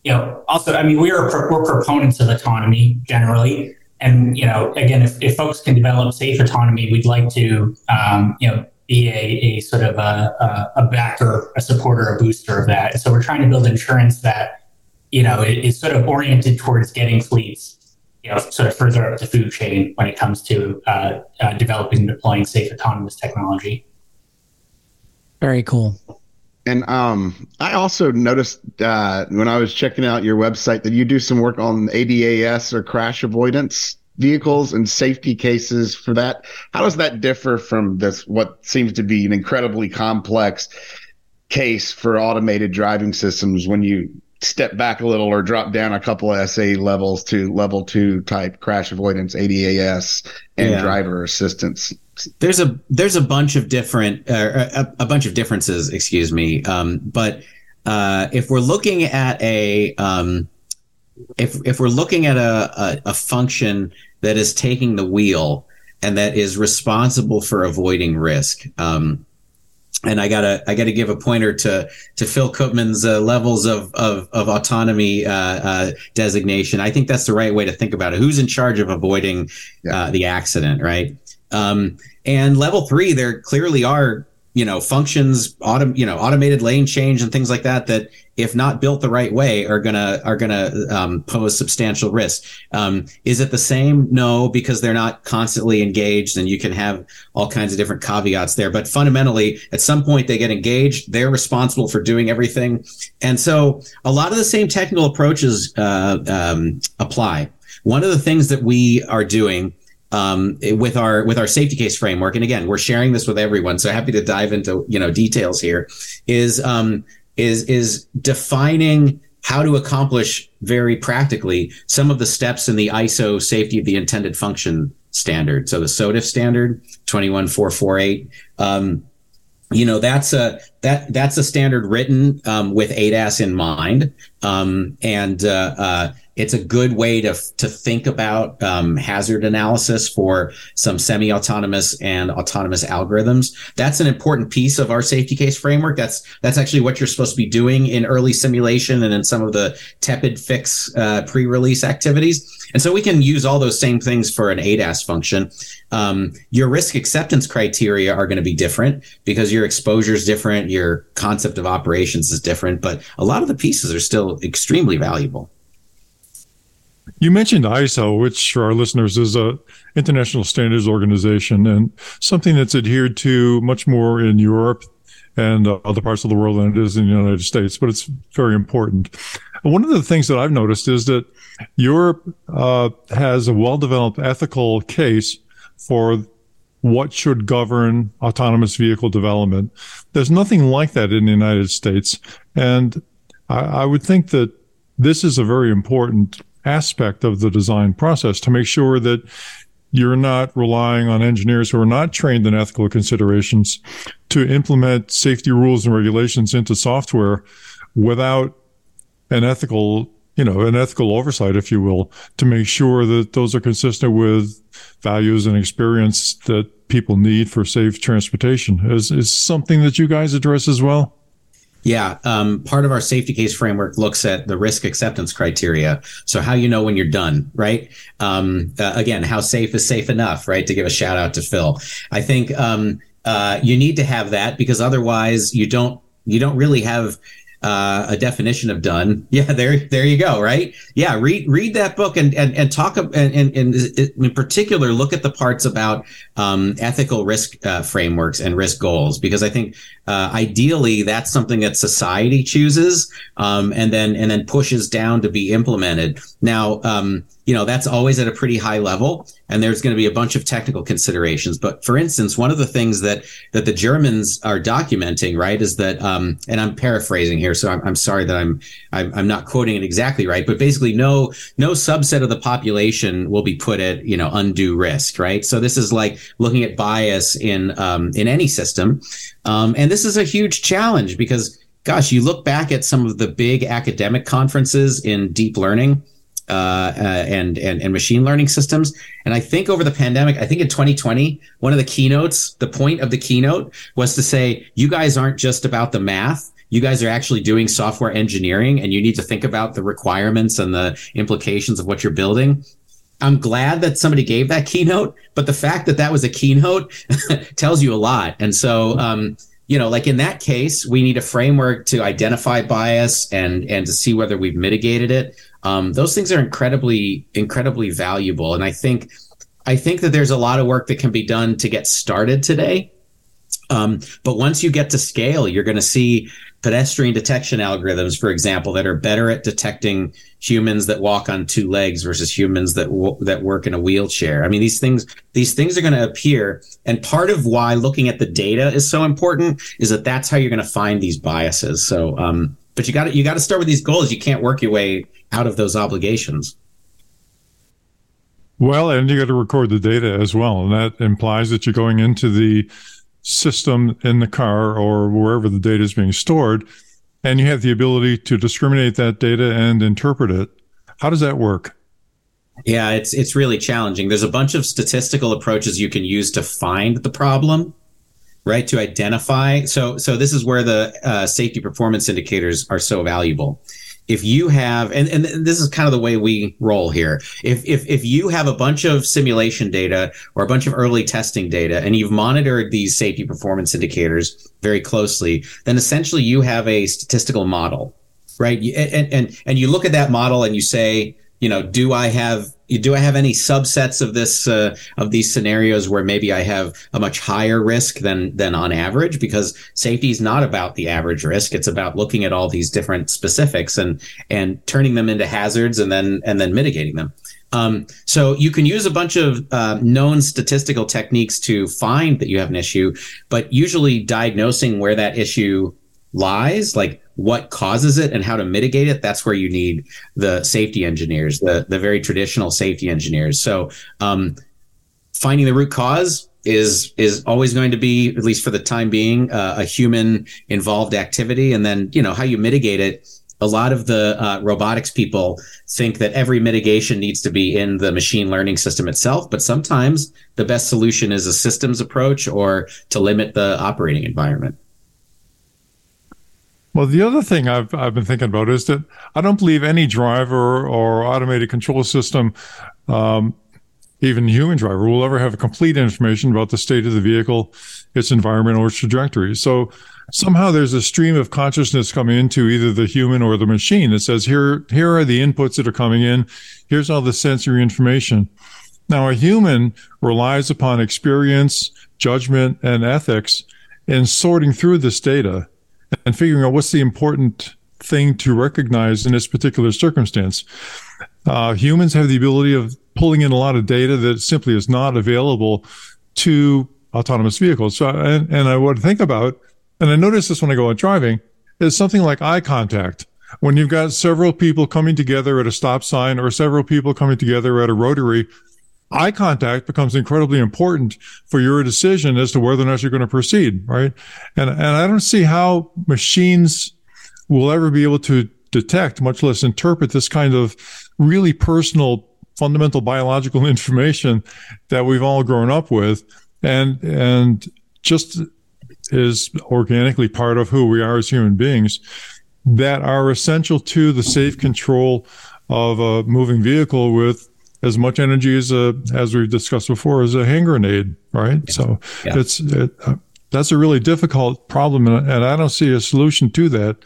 you know, also, I mean, we are we're proponents of autonomy generally, and you know, again, if, if folks can develop safe autonomy, we'd like to, um, you know, be a, a sort of a, a, backer, a supporter, a booster of that. So we're trying to build insurance that, you know, is sort of oriented towards getting fleets you know, sort of further up the food chain when it comes to uh, uh, developing and deploying safe autonomous technology. Very cool. And um, I also noticed uh, when I was checking out your website that you do some work on ADAS or crash avoidance vehicles and safety cases for that. How does that differ from this what seems to be an incredibly complex case for automated driving systems when you step back a little or drop down a couple of SAE levels to level two type crash avoidance, ADAS, and yeah. driver assistance. There's a there's a bunch of different uh, a, a, bunch of differences, excuse me. Um, but uh, if we're looking at a um, if if we're looking at a, a, a function that is taking the wheel and that is responsible for avoiding risk. Um, and I gotta I gotta give a pointer to to Phil Koopman's uh, levels of of, of autonomy uh, uh, designation. I think that's the right way to think about it. Who's in charge of avoiding yeah. Uh, the accident, right? Um, and level three, there clearly are you know functions autom- you know automated lane change and things like that that if not built the right way are gonna are gonna um, pose substantial risk. Um, is it the same? No because they're not constantly engaged and you can have all kinds of different caveats there. But fundamentally at some point they get engaged they're responsible for doing everything. And so a lot of the same technical approaches uh, um, apply. One of the things that we are doing um, with our with our safety case framework. And again, we're sharing this with everyone, so happy to dive into you know details here. Is um, is is defining how to accomplish very practically some of the steps in the ISO safety of the intended function standard. So the SOTIF standard 21448. Um, you know that's a that that's a standard written um, with ADAS in mind, um, and uh, uh, it's a good way to to think about um, hazard analysis for some semi-autonomous and autonomous algorithms. That's an important piece of our safety case framework. That's that's actually what you're supposed to be doing in early simulation and in some of the tepid fix uh, pre-release activities. And so we can use all those same things for an ADAS function. Um, your risk acceptance criteria are going to be different because your exposure is different, your concept of operations is different, but a lot of the pieces are still extremely valuable. You mentioned ISO, which for our listeners is a international standards organization and something that's adhered to much more in Europe and other parts of the world than it is in the United States, but it's very important. One of the things that I've noticed is that Europe uh, has a well-developed ethical case for what should govern autonomous vehicle development. There's nothing like that in the United States, and I, I would think that this is a very important aspect of the design process to make sure that you're not relying on engineers who are not trained in ethical considerations to implement safety rules and regulations into software without an ethical, you know, an ethical oversight, if you will, to make sure that those are consistent with values and experience that people need for safe transportation. Is, is something that you guys address as well? Yeah, um, part of our safety case framework looks at the risk acceptance criteria. So how you know when you're done, right? Um, uh, again, how safe is safe enough, right? To give a shout out to Phil, I think um, uh, you need to have that because otherwise you don't you don't really have uh, a definition of done. [LAUGHS] Yeah, there, there you go. Right? Yeah, read read that book and and and talk and and, and in particular look at the parts about um, ethical risk uh, frameworks and risk goals because I think uh, ideally that's something that society chooses um, and then and then pushes down to be implemented. Now. Um, you know that's always at a pretty high level and there's going to be a bunch of technical considerations. But for instance one of the things that that the germans are documenting right is that um, and i'm paraphrasing here so I'm, I'm sorry that I'm, I'm i'm not quoting it exactly right but basically no no subset of the population will be put at you know undue risk right? So this is like looking at bias in um, in any system. Um, and this is a huge challenge because gosh you look back at some of the big academic conferences in deep learning uh, uh, and, and and machine learning systems. And I think over the pandemic, I think in 2020, one of the keynotes, the point of the keynote was to say, you guys aren't just about the math. You guys are actually doing software engineering, and you need to think about the requirements and the implications of what you're building. I'm glad that somebody gave that keynote, but the fact that that was a keynote [LAUGHS] tells you a lot. And so, um, you know, like in that case, we need a framework to identify bias and and to see whether we've mitigated it. Um, those things are incredibly incredibly valuable, and I think I think that there's a lot of work that can be done to get started today. Um, but once you get to scale, you're going to see pedestrian detection algorithms, for example, that are better at detecting humans that walk on two legs versus humans that w- that work in a wheelchair. I mean, these things these things are going to appear, and part of why looking at the data is so important is that that's how you're going to find these biases. So, um, but you got to you got to start with these goals. You can't work your way out of those obligations. Well, and you got to record the data as well, and that implies that you're going into the system in the car or wherever the data is being stored, and you have the ability to discriminate that data and interpret it. How does that work? Yeah, it's it's really challenging. There's a bunch of statistical approaches you can use to find the problem, right? To identify. So so this is where the uh, safety performance indicators are so valuable if you have and, and this is kind of the way we roll here if, if if you have a bunch of simulation data or a bunch of early testing data and you've monitored these safety performance indicators very closely then essentially you have a statistical model right and and and you look at that model and you say you know do i have do I have any subsets of this uh, of these scenarios where maybe I have a much higher risk than than on average? Because safety is not about the average risk; it's about looking at all these different specifics and and turning them into hazards and then and then mitigating them. Um, so you can use a bunch of uh, known statistical techniques to find that you have an issue, but usually diagnosing where that issue lies, like what causes it and how to mitigate it, that's where you need the safety engineers, the the very traditional safety engineers. So um, finding the root cause is is always going to be, at least for the time being, uh, a human involved activity, and then you know how you mitigate it. A lot of the uh, robotics people think that every mitigation needs to be in the machine learning system itself, but sometimes the best solution is a systems approach or to limit the operating environment. Well, the other thing I've I've been thinking about is that I don't believe any driver or automated control system, um, even human driver, will ever have complete information about the state of the vehicle, its environment, or its trajectory. So somehow there's a stream of consciousness coming into either the human or the machine that says here here are the inputs that are coming in. Here's all the sensory information. Now, a human relies upon experience, judgment, and ethics in sorting through this data and figuring out what's the important thing to recognize in this particular circumstance. Uh, humans have the ability of pulling in a lot of data that simply is not available to autonomous vehicles. So, and, and I would think about, and I notice this when I go out driving, is something like eye contact. When you've got several people coming together at a stop sign or several people coming together at a rotary, eye contact becomes incredibly important for your decision as to whether or not you're going to proceed, right? And and I don't see how machines will ever be able to detect, much less interpret this kind of really personal, fundamental biological [LAUGHS] information that we've all grown up with, and and just is organically part of who we are as human beings that are essential to the safe control of a moving vehicle with as much energy as a as we've discussed before as a hand grenade, right? So yeah. it's it, uh, that's a really difficult problem, and, and I don't see a solution to that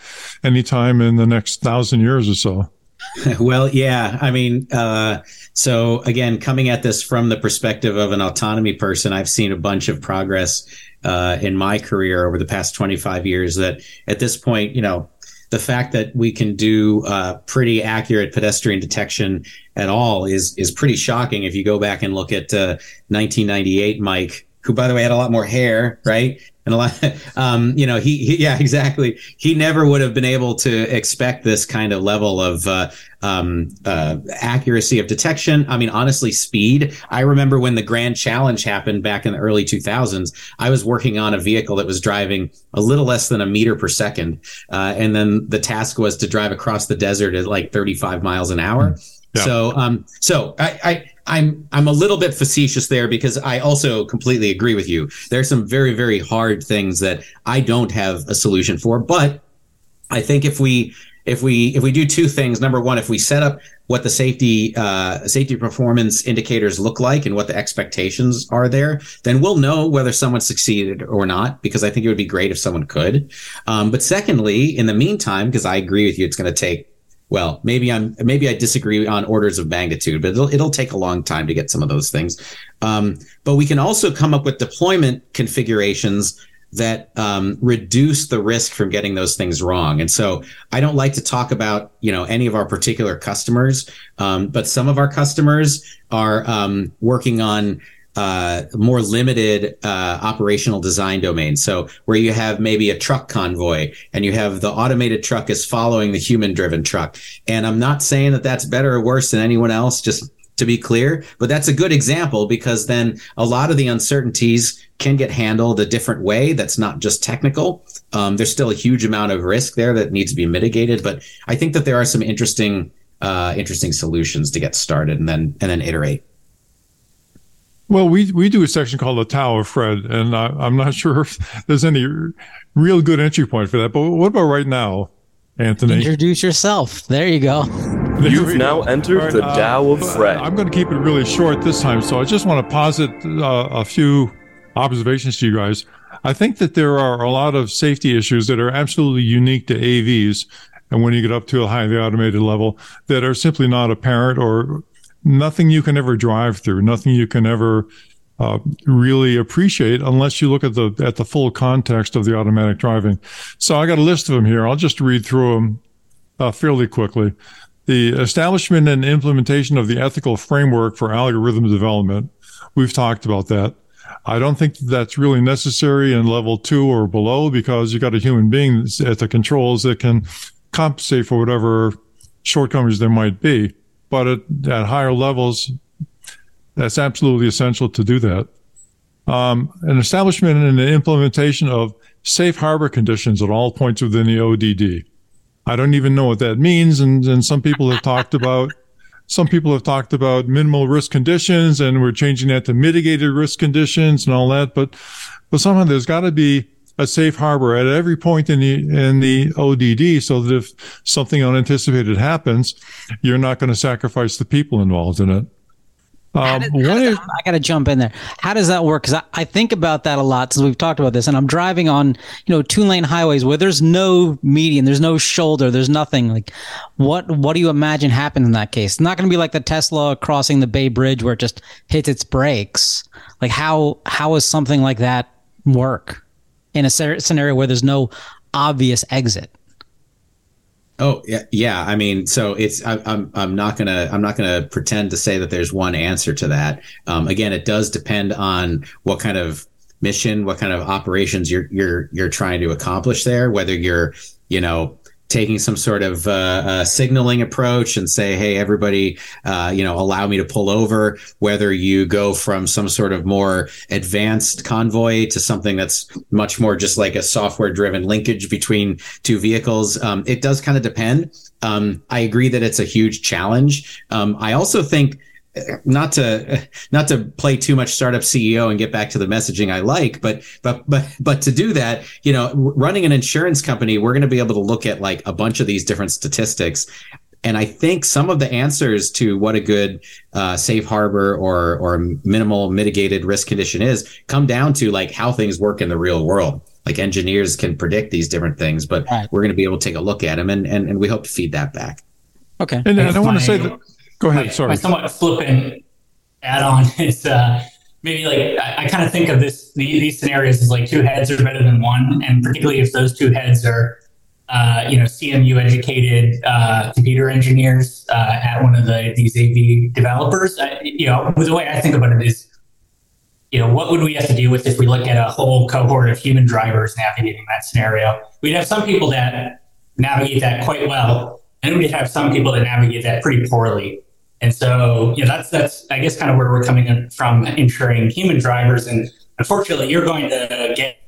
anytime in the next thousand years or so. [LAUGHS] well, yeah. I mean, uh, so again, coming at this from the perspective of an autonomy person, I've seen a bunch of progress uh, in my career over the past 25 years that at this point, you know, the fact that we can do uh, pretty accurate pedestrian detection at all is is pretty shocking. If you go back and look at uh, 1998, Mike, who by the way had a lot more hair, right? And a lot, [LAUGHS] um, you know, he, he, yeah, [LAUGHS] exactly. He never would have been able to expect this kind of level of uh, um, uh, accuracy of detection. I mean, honestly, speed. I remember when the Grand Challenge happened back in the early 2000s. I was working on a vehicle that was driving a little less than a meter per second, uh, and then the task was to drive across the desert at like 35 miles an hour. So, um, so I, I I'm I'm a little bit facetious there because I also completely agree with you. There are some very very hard things that I don't have a solution for, but I think if we if we if we do two things, number one, if we set up what the safety uh, safety performance indicators look like and what the expectations are there, then we'll know whether someone succeeded or not. Because I think it would be great if someone could. Um, but secondly, in the meantime, because I agree with you, it's going to take well, maybe I'm maybe I disagree on orders of magnitude, but it'll it'll take a long time to get some of those things. Um, but we can also come up with deployment configurations that um, reduce the risk from getting those things wrong. And so I don't like to talk about you know any of our particular customers, um, but some of our customers are um, working on uh, more limited uh, operational design domain. So where you have maybe a truck convoy and you have the automated truck is following the human driven truck. And I'm not saying that that's better or worse than anyone else, just to be clear, but that's a good example because then a lot of the uncertainties can get handled a different way. That's not just technical. Um, there's still a huge amount of risk there that needs to be mitigated, but I think that there are some interesting, uh, interesting solutions to get started and then and then iterate. Well, we, we do a section called the Tao of Fred, and I, am not [LAUGHS] sure if there's any real good entry point for that. But what about right now, Anthony? Introduce yourself. There you go. You've now entered right, the uh, Tao of Fred. I'm going to keep it really short this time, so I just want to posit uh, a few observations to you guys. I think that there are a lot of safety issues that are absolutely unique to AVs. And when you get up to a highly automated level that are simply not apparent or nothing you can ever drive through, nothing you can ever uh, really appreciate unless you look at the at the full context of the automatic driving. So I got a list of them here. I'll just read through them uh, fairly quickly. The establishment and implementation of the ethical framework for algorithm development. We've talked about that. I don't think that's really necessary in level two or below because you've got a human being at the controls that can compensate for whatever shortcomings there might be but at, at higher levels, that's absolutely essential to do that. Um, an establishment and an implementation of safe harbor conditions at all points within the ODD. I don't even know what that means. And, and some people have talked about, some people have talked about minimal risk conditions and we're changing that to mitigated risk conditions and all that. But, but somehow there's got to be a safe harbor at every point in the in the ODD, so that if something unanticipated happens, you're not going to sacrifice the people involved in it. Um, is, I got to jump in there. How does that work? Because I, I think about that a lot since we've talked about this, and I'm driving on you know two lane highways where there's no median, there's no shoulder, there's nothing. Like, what what do you imagine happens in that case? It's not going to be like the Tesla crossing the Bay Bridge where it just hits its brakes. Like how how does something like that work? In a scenario where there's no obvious exit. Oh yeah, yeah. I mean, so it's I, I'm I'm not gonna I'm not gonna pretend to say that there's one answer to that. Um, again, it does depend on what kind of mission, what kind of operations you're you're you're trying to accomplish there. Whether you're you know taking some sort of uh, uh, signaling approach and say, "Hey, everybody, uh, you know, allow me to pull over." Whether you go from some sort of more advanced convoy to something that's much more just like a software-driven linkage between two vehicles, um, it does kind of depend. Um, I agree that it's a huge challenge. Um, I also think not to not to play too much startup CEO and get back to the messaging I like, but but but but to do that, you know, running an insurance company, we're going to be able to look at like a bunch of these different statistics. And I think some of the answers to what a good uh, safe harbor or or minimal mitigated risk condition is come down to like how things work in the real world. Like engineers can predict these different things, but right. we're going to be able to take a look at them, and, and and we hope to feed that back. Okay. And, and I want to say that. Go ahead. My, sorry. My somewhat flippant add-on [LAUGHS] is uh, maybe like I, I kind of think of this these scenarios as like two heads are better than one, and particularly if those two heads are uh, you know, CMU educated uh, computer engineers uh, at one of the these AV developers. you know, the way I think about it is, you know, what would we have to deal with if we look at a whole cohort of human drivers navigating that scenario? We'd have some people that navigate that quite well, and we'd have some people that navigate that pretty poorly. And so, know, that's that's I guess kind of where we're coming from, ensuring human drivers. And unfortunately, you're going to get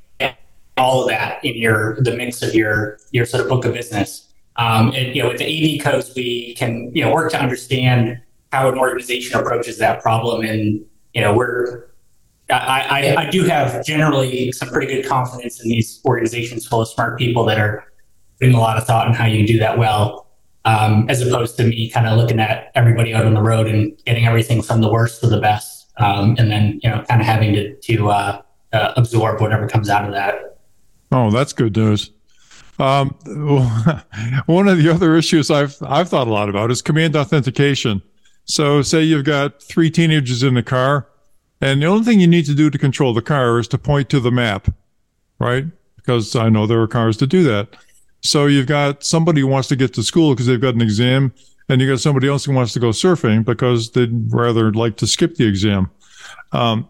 all of that in your the mix of your your sort of book of business. Um, and you know, with the AV codes, we can you know work to understand how an organization approaches that problem, and you know, we're I, I, I do have generally some pretty good confidence in these organizations full of smart people that are putting a lot of thought in how you do that well, um, as opposed to me kind of looking at everybody out on the road and getting everything from the worst to the best, um, and then you know, kind of having to to uh, uh, absorb whatever comes out of that. Oh, that's good news. Um, [LAUGHS] one of the other issues I've I've thought a lot about is command authentication. So, say you've got three teenagers in the car, and the only thing you need to do to control the car is to point to the map, right? Because I know there are cars to do that. So you've got somebody who wants to get to school because they've got an exam, and you got somebody else who wants to go surfing because they'd rather like to skip the exam. Um,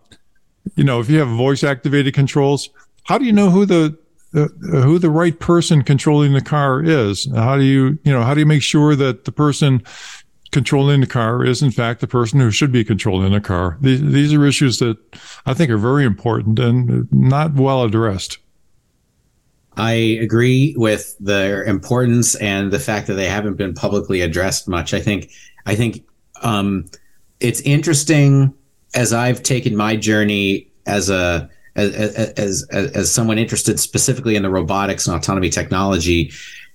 you know, if you have voice activated controls, how do you know who the uh, who the right person controlling the car is. How do you, you know, how do you make sure that the person controlling the car is in fact the person who should be controlling the car? These, these are issues that I think are very important and not well addressed. I agree with their importance and the fact that they haven't been publicly addressed much. I think, I think, um, it's interesting as I've taken my journey as a as, as, as, as someone interested specifically in the robotics and autonomy technology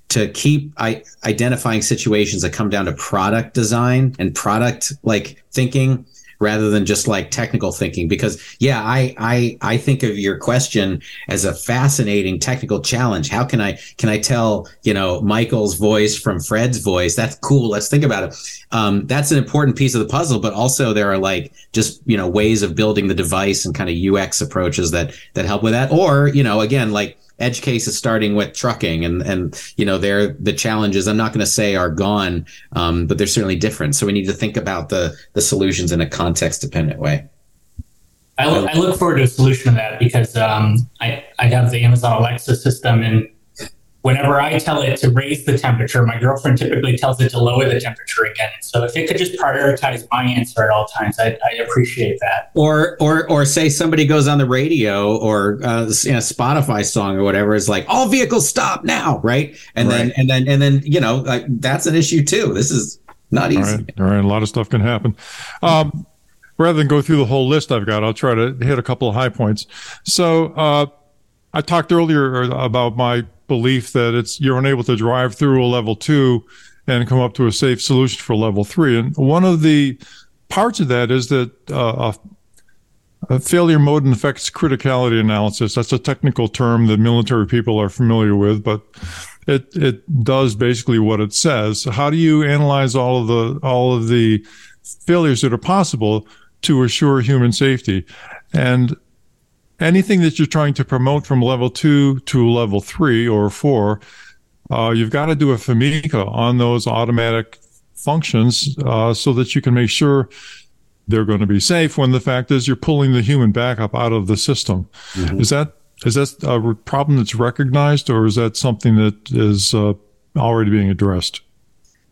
to keep I, identifying situations that come down to product design and product like thinking rather than just like technical thinking. Because yeah I, I i think of your question as a fascinating technical challenge. How can i can i tell you know michael's voice from fred's voice? That's cool. Let's think about it. Um, that's an important piece of the puzzle but also there are like just you know ways of building the device and kind of ux approaches that that help with that. Or you know again like Edge Case is starting with trucking and and you know they're the challenges i'm not going to say are gone um, but they're certainly different. So we need to think about the the solutions in a context dependent way. I look, I look forward to a solution to that because um, I, I have the Amazon Alexa system and whenever I tell it to raise the temperature, my girlfriend typically tells it to lower the temperature again. So if it could just prioritize my answer at all times, I, I appreciate that. Or or or say somebody goes on the radio or uh, you know, Spotify song or whatever is like all vehicles stop now, right? And right. then and then and then you know like that's an issue too. This is not easy. All right, all right. a lot of stuff can happen. Um, rather than go through the whole list I've got, I'll try to hit a couple of high points. So uh, I talked earlier about my belief that it's you're unable to drive through a level two and come up to a safe solution for level three. And one of the parts of that is that uh, a, failure mode and effects criticality analysis. That's a technical term that military people are familiar with, but it it does basically what it says. How do you analyze all of the all of the failures that are possible to assure human safety? And anything that you're trying to promote from level two to level three or four, uh, you've got to do a FMECA on those automatic functions uh, so that you can make sure they're going to be safe when the fact is you're pulling the human backup out of the system. Mm-hmm. Is that is that a problem that's recognized or is that something that is uh, already being addressed?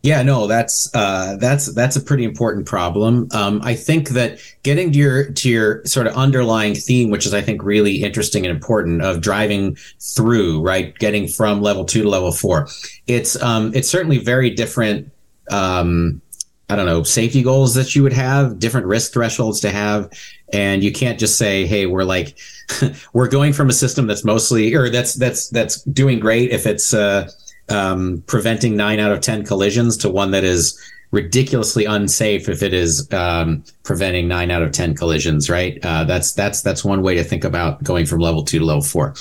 Yeah, no, that's uh, that's that's a pretty important problem. Um, I think that getting to your to your sort of underlying theme, which is I think really interesting and important, of driving through, right, getting from level two to level four. It's um, it's certainly very different. Um, I don't know safety goals that you would have, different risk thresholds to have, and you can't just say, "Hey, we're like [LAUGHS] we're going from a system that's mostly or that's that's that's doing great if it's uh, um, preventing nine out of 10 collisions to one that is ridiculously unsafe if it is um, preventing nine out of 10 collisions, right? Uh, that's, that's, that's one way to think about going from level two to level four.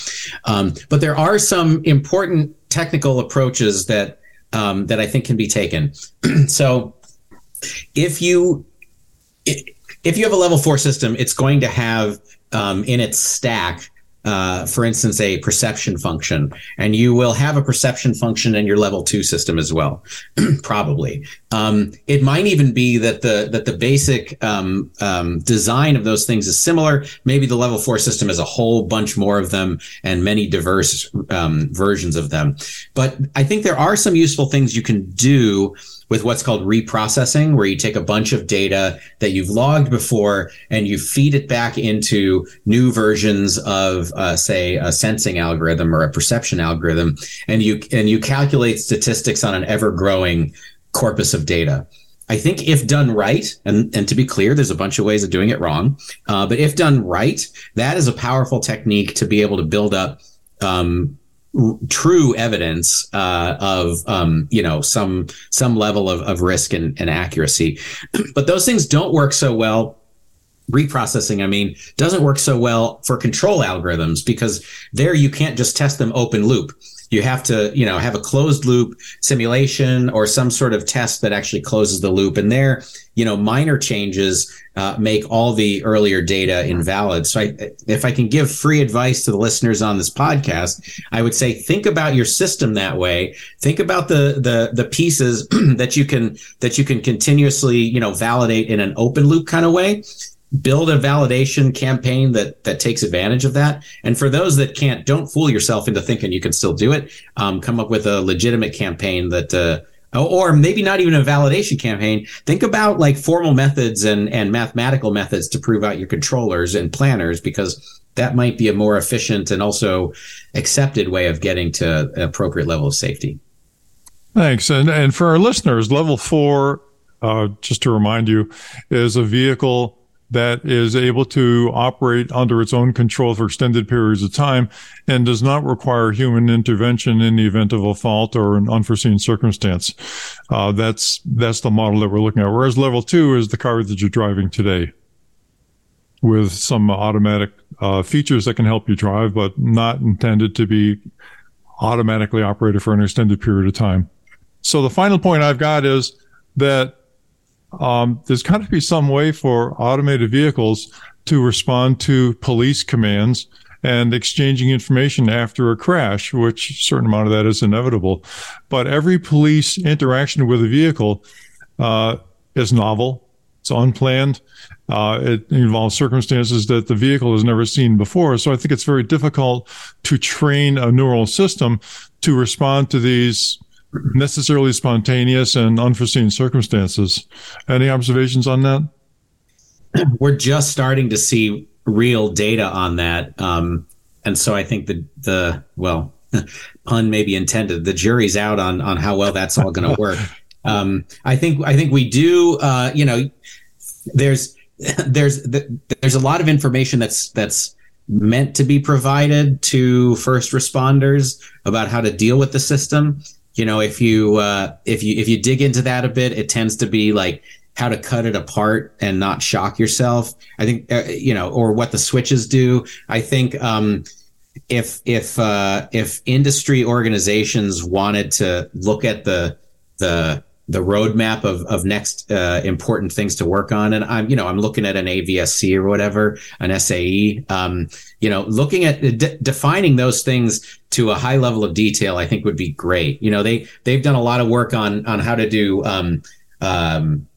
Um, but there are some important technical approaches that, um, that I think can be taken. [CLEARS THROAT] so if you, if you have a level four system, it's going to have um, in its stack uh, for instance, a perception function, and you will have a perception function in your level two system as well, [CLEARS THROAT] probably. Um, it might even be that the that the basic um, um, design of those things is similar. Maybe the level four system has a whole bunch more of them and many diverse um, versions of them. But I think there are some useful things you can do with what's called reprocessing, where you take a bunch of data that you've logged before and you feed it back into new versions of, uh, say, a sensing algorithm or a perception algorithm, and you and you calculate statistics on an ever growing corpus of data. I think if done right, and, and to be clear, there's a bunch of ways of doing it wrong, uh, but if done right, that is a powerful technique to be able to build up um, true evidence uh, of um, you know some some level of, of risk and, and accuracy. [CLEARS THROAT] But those things don't work so well reprocessing. I mean doesn't work so well for control algorithms because there you can't just test them open loop you have to you know have a closed loop simulation or some sort of test that actually closes the loop. And there you know minor changes uh, make all the earlier data invalid. So I, if i can give free advice to the listeners on this podcast i would say think about your system that way. Think about the the the pieces [CLEARS THROAT] that you can that you can continuously you know validate in an open loop kind of way build a validation campaign that that takes advantage of that. And for those that can't, don't fool yourself into thinking you can still do it. Um, come up with a legitimate campaign that. Uh, or maybe not even a validation campaign. Think about like formal methods and, and mathematical methods to prove out your controllers and planners because that might be a more efficient and also accepted way of getting to an appropriate level of safety. Thanks. And and for our listeners, level four, uh, just to remind you, is a vehicle that is able to operate under its own control for extended periods of time and does not require human intervention in the event of a fault or an unforeseen circumstance. Uh, that's that's the model that we're looking at. Whereas level two is the car that you're driving today, with some automatic uh, features that can help you drive, but not intended to be automatically operated for an extended period of time. So the final point I've got is that um, there's got to be some way for automated vehicles to respond to police commands and exchanging information after a crash, which a certain amount of that is inevitable. But every police interaction with a vehicle uh, is novel. It's unplanned. Uh, it involves circumstances that the vehicle has never seen before. So I think it's very difficult to train a neural system to respond to these necessarily spontaneous and unforeseen circumstances. Any observations on that? [CLEARS THROAT] We're just starting to see real data on that. Um, and so I think the, the, well, [LAUGHS] pun may be intended. The jury's out on, on how well that's all going to work. [LAUGHS] Um, I think, I think we do, uh, you know, there's, [LAUGHS] there's, there's a lot of information that's, that's, meant to be provided to first responders about how to deal with the system you know if you uh, if you if you dig into that a bit it tends to be like how to cut it apart and not shock yourself. I think uh, you know or what the switches do. I think um, if if uh, if industry organizations wanted to look at the the the roadmap of of next uh, important things to work on. And I'm you know I'm looking at an AVSC or whatever, an SAE. Um, you know, looking at de- defining those things to a high level of detail, I think would be great. You know, they they've done a lot of work on on how to do. Um, um,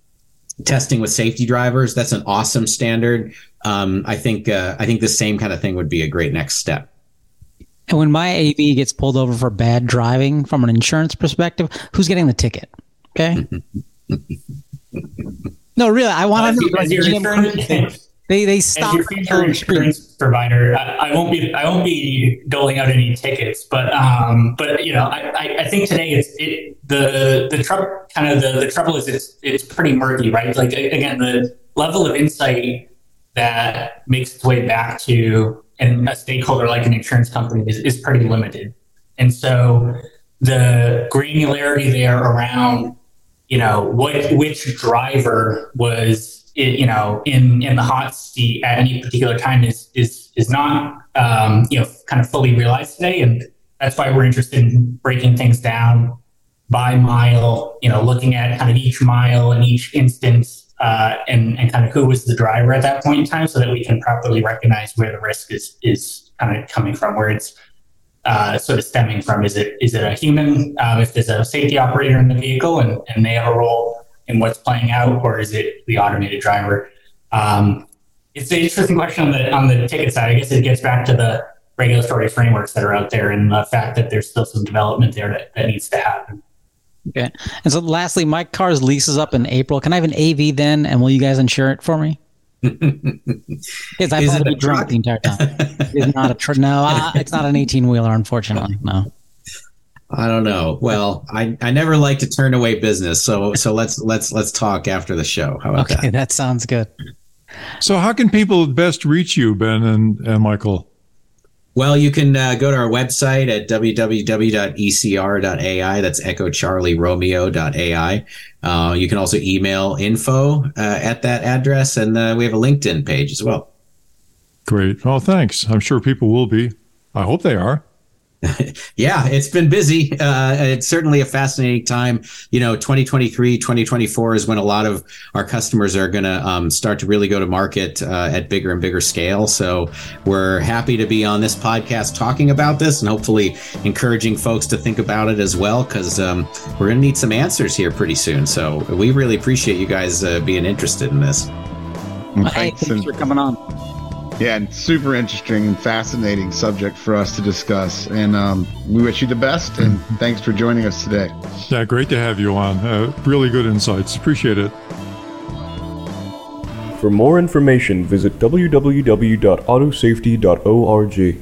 testing with safety drivers that's an awesome standard um, i think uh, i think the same kind of thing would be a great next step and when my AV gets pulled over for bad driving from an insurance perspective, who's getting the ticket? Okay. [LAUGHS] no, really, I want to. They they stop As your future insurance provider. I, I, won't be I won't be doling out any tickets, but um, but you know, I, I think today it's it the the trouble kind of the, the trouble is it's it's pretty murky, right? Like again, the level of insight that makes its way back to and a stakeholder like an insurance company is, is pretty limited. And so the granularity there around, you know, what which driver was, you know, in in the hot seat at any particular time is is is not, um, you know, kind of fully realized today, and that's why we're interested in breaking things down by mile, you know, looking at kind of each mile and each instance uh, and, and kind of who was the driver at that point in time so that we can properly recognize where the risk is, is kind of coming from, where it's uh, sort of stemming from. Is it is it a human, um, if there's a safety operator in the vehicle and, and they have a role in what's playing out, or is it the automated driver? Um, it's an interesting question on the on the ticket side. I guess it gets back to the regulatory frameworks that are out there and the fact that there's still some development there that, that needs to happen. Okay. And so lastly, my car's lease is up in April. Can I have an AV then? And will you guys insure it for me? Because I probably be drunk the entire time. it's not a truck. No, uh, it's not an 18 wheeler, unfortunately. No. I don't know. Well, I, I never like to turn away business, so so let's let's let's talk after the show. How about okay, that? that sounds good. So, how can people best reach you, Ben and, and Michael? Well, you can uh, go to our website at www.ecr.ai. That's Echo Charlie. Uh, you can also email info uh, at that address, and uh, we have a LinkedIn page as well. Great. Well, thanks. I'm sure people will be. I hope they are. [LAUGHS] yeah, it's been busy. Uh, it's certainly a fascinating time. You know, 2023, 2024 is when a lot of our customers are going to um, start to really go to market uh, at bigger and bigger scale. So we're happy to be on this podcast talking about this and hopefully encouraging folks to think about it as well because um, we're going to need some answers here pretty soon. So we really appreciate you guys uh, being interested in this. Well, hey, thanks for coming on. Yeah, and super interesting and fascinating subject for us to discuss. And um, we wish you the best. And mm-hmm. thanks for joining us today. Yeah, great to have you on. Uh, really good insights. Appreciate it. For more information, visit www.autosafety.org.